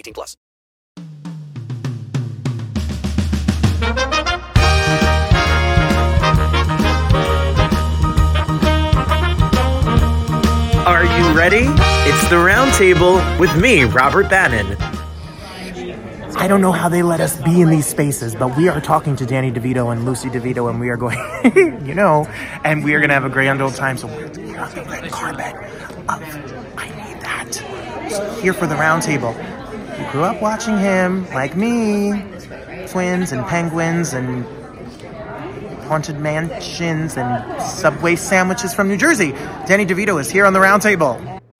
18 plus. Are you ready? It's the Roundtable with me, Robert Bannon. I don't know how they let us be in these spaces, but we are talking to Danny DeVito and Lucy DeVito, and we are going, you know, and we are going to have a grand old time. So we're, we're on the red carpet of I Need That. So here for the Roundtable. Grew up watching him, like me, twins and penguins and haunted mansions and Subway sandwiches from New Jersey. Danny DeVito is here on the Roundtable.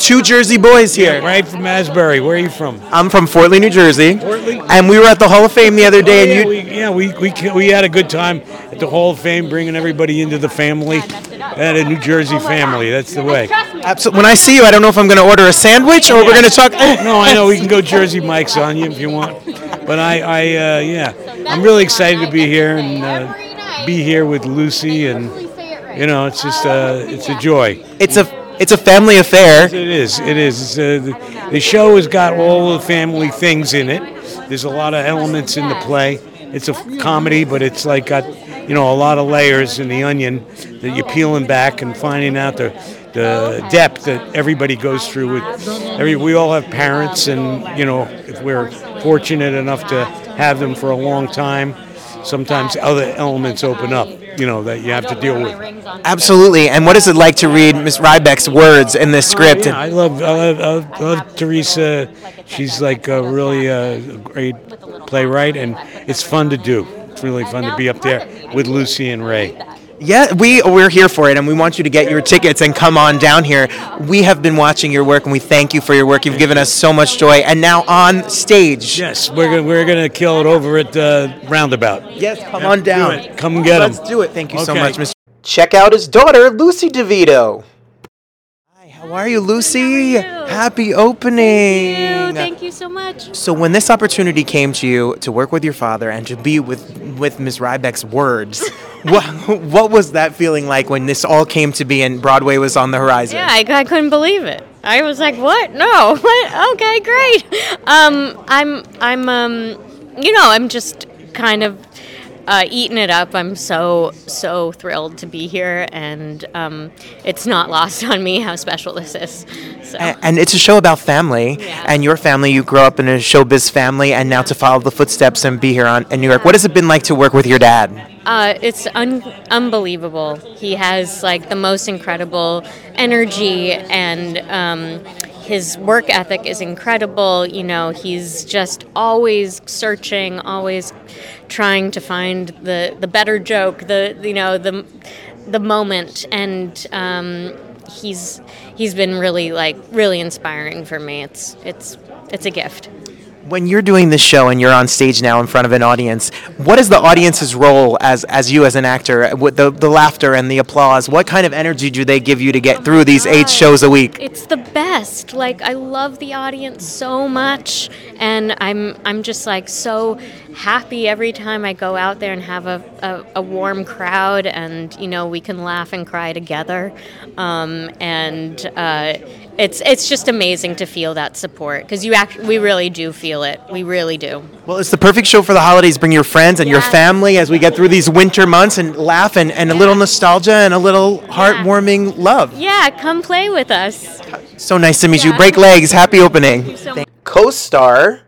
two Jersey boys here. Right from Asbury. Where are you from? I'm from Fort Lee, New Jersey. Fort Lee? And we were at the Hall of Fame the other day, yeah, and you. we, yeah, we, we, we had a good time at the Hall of Fame, bringing everybody into the family. Had a New Jersey family. That's the way. Absolutely. When I see you, I don't know if I'm going to order a sandwich or we're going to talk. No, I know we can go Jersey Mike's on you if you want, but I, I, uh, yeah, I'm really excited to be here and uh, be here with Lucy, and you know, it's just, uh, it's a joy. It's a it's a family affair. It is. It is. Uh, the, the show has got all the family things in it. There's a lot of elements in the play. It's a comedy, but it's like got you know a lot of layers in the onion that you're peeling back and finding out the the depth that everybody goes through. With every, we all have parents, and you know if we're fortunate enough to have them for a long time, sometimes other elements open up. You know that you have to deal with. Absolutely. And what is it like to read Miss Rebeck's words in this script? Yeah, I love, I love, I love, I love Theresa. She's like a really uh, great playwright, and it's fun to do. It's really fun to be up there with Lucy and Ray. Yeah, we we're here for it, and we want you to get your tickets and come on down here. We have been watching your work, and we thank you for your work. You've given us so much joy, and now on stage. Yes, we're gonna, we're gonna kill it over at uh, Roundabout. Yes, come on down. Do. Come and get 'em. Let's do it. Thank you so much, Mr. Check out his daughter, Lucy DeVito. Hi, how are you, Lucy? Happy opening. Thank you so much. So when this opportunity came to you to work with your father and to be with with Miss Rebeck's words, what what was that feeling like when this all came to be and Broadway was on the horizon? Yeah, I, I couldn't believe it. I was like, "What? No. What? Okay, great." Um, I'm I'm um, you know, I'm just kind of uh, eating it up. I'm so so thrilled to be here, and um, it's not lost on me how special this is. So. A- And it's a show about family, and your family. You grow up in a showbiz family, and now to follow the footsteps and be here on in New York. What has it been like to work with your dad? Uh, it's un- unbelievable. He has like the most incredible energy, and um, his work ethic is incredible. You know, he's just always searching, always trying to find the the better joke, the you know the the moment, and um, he's he's been really like really inspiring for me. It's it's it's a gift. When you're doing this show and you're on stage now in front of an audience, what is the audience's role as as you as an actor? With the the laughter and the applause, what kind of energy do they give you to get through these eight shows a week? It's the best. Like I love the audience so much, and I'm I'm just like so happy every time I go out there and have a, a, a warm crowd, and you know we can laugh and cry together, um, and uh, it's it's just amazing to feel that support because you act we really do feel it. We really do. Well, it's the perfect show for the holidays. Bring your friends and your family as we get through these winter months and laugh and, and a little nostalgia and a little heartwarming love. Yeah, come play with us. So nice to meet you. Break legs. Happy opening. so much. Co-star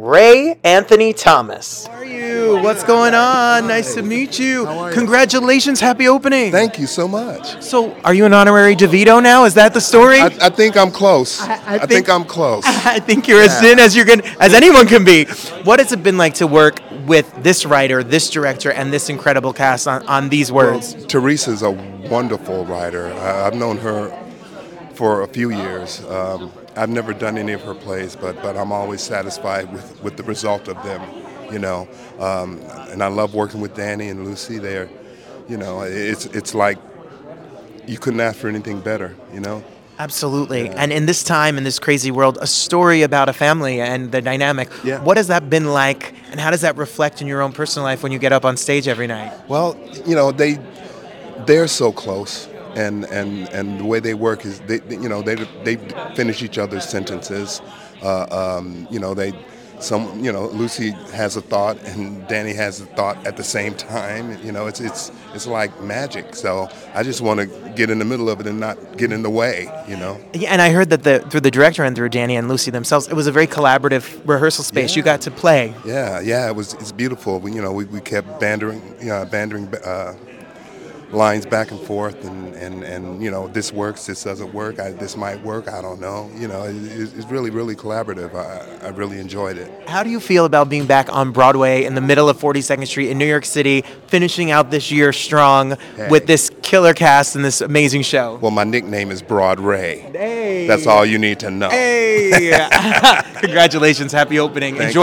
Ray Anthony Thomas. How are you? What's going on? Nice to meet you. Congratulations. Happy opening. Thank you so much. So, are you an honorary DeVito now? Is that the story? I, I think I'm close. I, think- think, I'm close. I think you're as Yeah. in as you're going as anyone can be. What has it been like to work with this writer, this director, and this incredible cast on, on these words? Theresa's a wonderful writer. I, I've known her for a few years. Um, I've never done any of her plays, but but I'm always satisfied with, with the result of them. You know, um, and I love working with Danny and Lucy. They're, you know, it's it's like you couldn't ask for anything better. You know. Absolutely. And in this time, in this crazy world, a story about a family and the dynamic. Yeah. What has that been like, and how does that reflect in your own personal life when you get up on stage every night? Well, you know they they're so close, and and and the way they work is they you know they they finish each other's sentences. Uh, um, you know they some you know Lucy has a thought and Danny has a thought at the same time. You know it's it's it's like magic. So I just want to get in the middle of it and not get in the way. You know. Yeah, and I heard that the through the director and through Danny and Lucy themselves, it was a very collaborative rehearsal space. You got to play. Yeah, yeah, it was. It's beautiful. We, you know, we, we kept bandering, you know, bandering uh, lines back and forth, and, and, and you know, this works, this doesn't work, I, this might work, I don't know. You know, it, it's really, really collaborative. I, I really enjoyed it. How do you feel about being back on Broadway in the middle of 42nd Street in New York City, finishing out this year strong Hey. with this killer cast and this amazing show? Well, my nickname is Broad Ray. Hey. That's all you need to know. Hey! Congratulations. Happy opening. Thank Enjoy.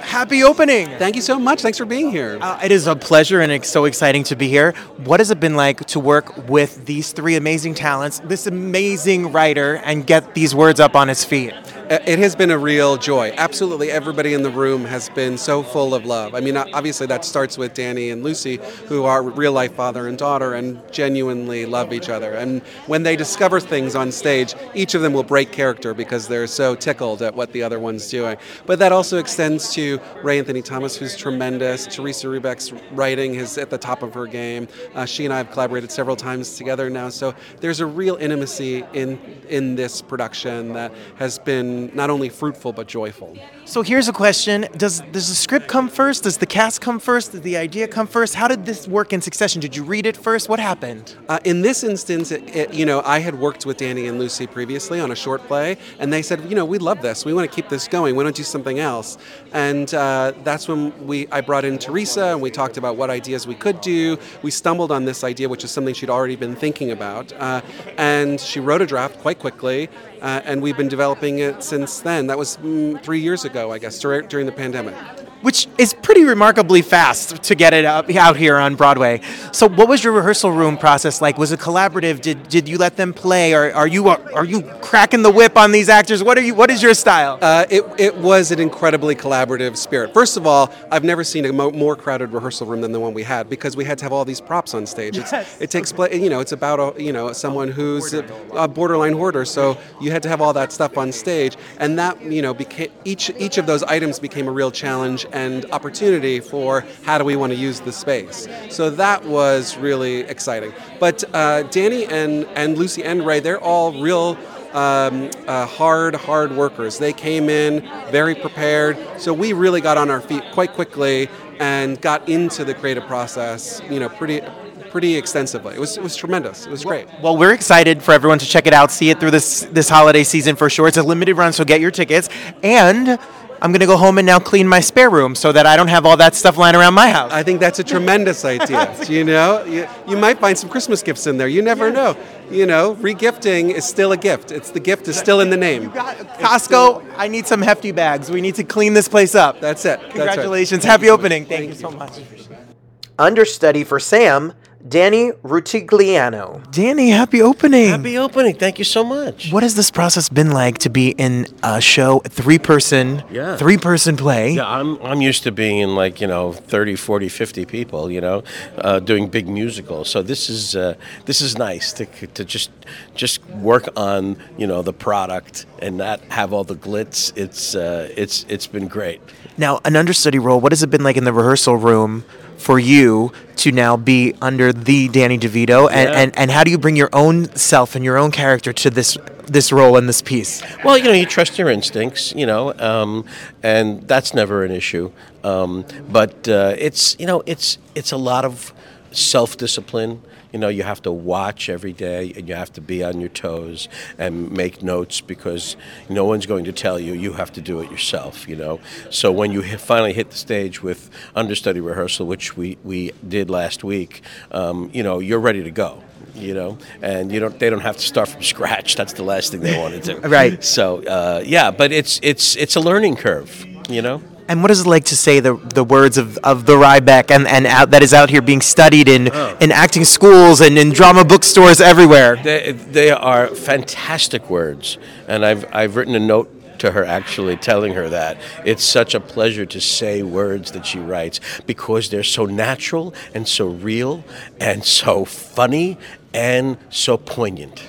Happy opening. Thank you so much. Thanks for being here. Uh, it is a pleasure and it's so exciting to be here. What has it been like to work with these three amazing talents, this amazing writer, and get these words up on his feet? Uh, It has been a real joy. Absolutely everybody in the room has been so full of love. I mean, obviously that starts with Danny and Lucy, who are real life father and daughter and genuinely love each other. And when they discover things on stage, each of them will break character because they're so tickled at what the other one's doing. But that also extends to Ray Anthony Thomas, who's tremendous. Theresa Rebeck's writing is at the top of her game. Uh, she and I have collaborated several times together now, so there's a real intimacy in in this production that has been not only fruitful but joyful. So here's a question: Does does the script come first? Does the cast come first? Does the idea come first? How did this work in succession? Did you read it first? What happened? Uh, in this instance, it, it, you know, I had worked with Danny and Lucy previously on a short play, and they said, you know, we love this. We want to keep this going. We want to do something else. And uh, that's when we I brought in Theresa, and we talked about what ideas we could do. We stumbled on this idea, which is something she'd already been thinking about, uh, and she wrote a draft quite quickly. Uh, and we've been developing it since then. That was mm, three years ago, I guess, during the pandemic. Which is pretty remarkably fast to get it out, out here on Broadway. So, what was your rehearsal room process like? Was it collaborative? Did, did you let them play? Or are you are you cracking the whip on these actors? What are you? What is your style? Uh, it, it was an incredibly collaborative spirit. First of all, I've never seen a mo- more crowded rehearsal room than the one we had because we had to have all these props on stage. It's, Yes. It takes place, you know, it's about a, you know someone who's a, a borderline hoarder, so you had to have all that stuff on stage, and that you know became each each of those items became a real challenge and opportunity for how do we want to use the space. So that was really exciting. But uh, Danny and and Lucy and Ray, they're all real um, uh, hard, hard workers. They came in very prepared, so we really got on our feet quite quickly and got into the creative process, you know, pretty, pretty extensively. It was, it was tremendous. It was great. Well, we're excited for everyone to check it out, see it through this this holiday season for sure. It's a limited run, so get your tickets. And I'm gonna go home and now clean my spare room so that I don't have all that stuff lying around my house. I think that's a tremendous idea. you know, you, you might find some Christmas gifts in there. You never know. You know, regifting is still a gift. It's the gift is still in the name. Costco, I need some hefty bags. We need to clean this place up. That's it. That's right. Congratulations. Happy you so much. opening. Thank, you so much. Understudy for Sam, Danny Rutigliano. Danny, happy opening. Happy opening. Thank you so much. What has this process been like to be in a show, three person, Yeah. three person play? Yeah, I'm, I'm used to being in like, you know, 30, 40, 50 people, you know, uh, doing big musicals. So this is uh, this is nice to, to just just work on, you know, the product and not have all the glitz. It's uh, it's it's been great. Now, an understudy role, what has it been like in the rehearsal room for you to now be under the Danny DeVito? And, Yeah. and, and how do you bring your own self and your own character to this this role and this piece? Well, you know, you trust your instincts, you know, um, and that's never an issue. Um, but uh, it's, you know, it's it's a lot of self-discipline. You know, you have to watch every day, and you have to be on your toes and make notes because no one's going to tell you. You have to do it yourself. You know, so when you finally hit the stage with understudy rehearsal, which we we did last week, um, you know, you're ready to go you know, and you don't they don't have to start from scratch. That's the last thing they want to do. Right. So uh, yeah, but it's it's it's a learning curve, you know. And what is it like to say the the words of, of the Rebeck and, and out, that is out here being studied in, Oh. in acting schools and in drama bookstores everywhere? They, they are fantastic words, and I've I've written a note to her actually telling her that it's such a pleasure to say words that she writes because they're so natural and so real and so funny and so poignant.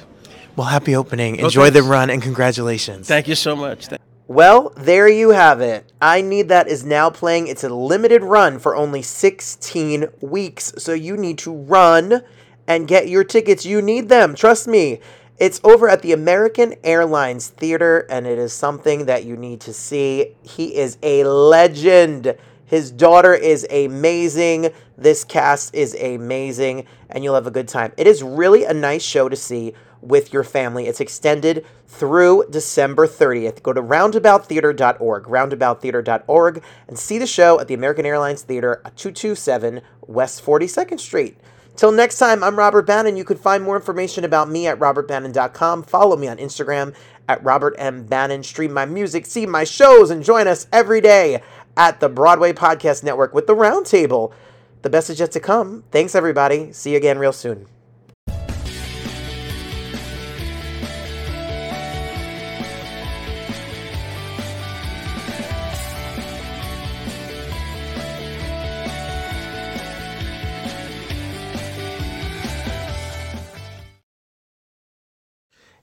Well, happy opening. Enjoy the run and congratulations. Thank you so much. Well, there you have it. I Need That is now playing. It's a limited run for only 16 weeks. So you need to run and get your tickets. You need them. Trust me. It's over at the American Airlines Theater, and it is something that you need to see. He is a legend. His daughter is amazing. This cast is amazing, and you'll have a good time. It is really a nice show to see with your family. It's extended through December 30th. Go to roundabouttheatre.org, roundabouttheatre.org, and see the show at the American Airlines Theater at 227 West 42nd Street. Till next time, I'm Robert Bannon. You can find more information about me at robertbannon.com. Follow me on Instagram at Robert M. Bannon. Stream my music, see my shows, and join us every day at the Broadway Podcast Network with the Roundtable. The best is yet to come. Thanks, everybody. See you again real soon.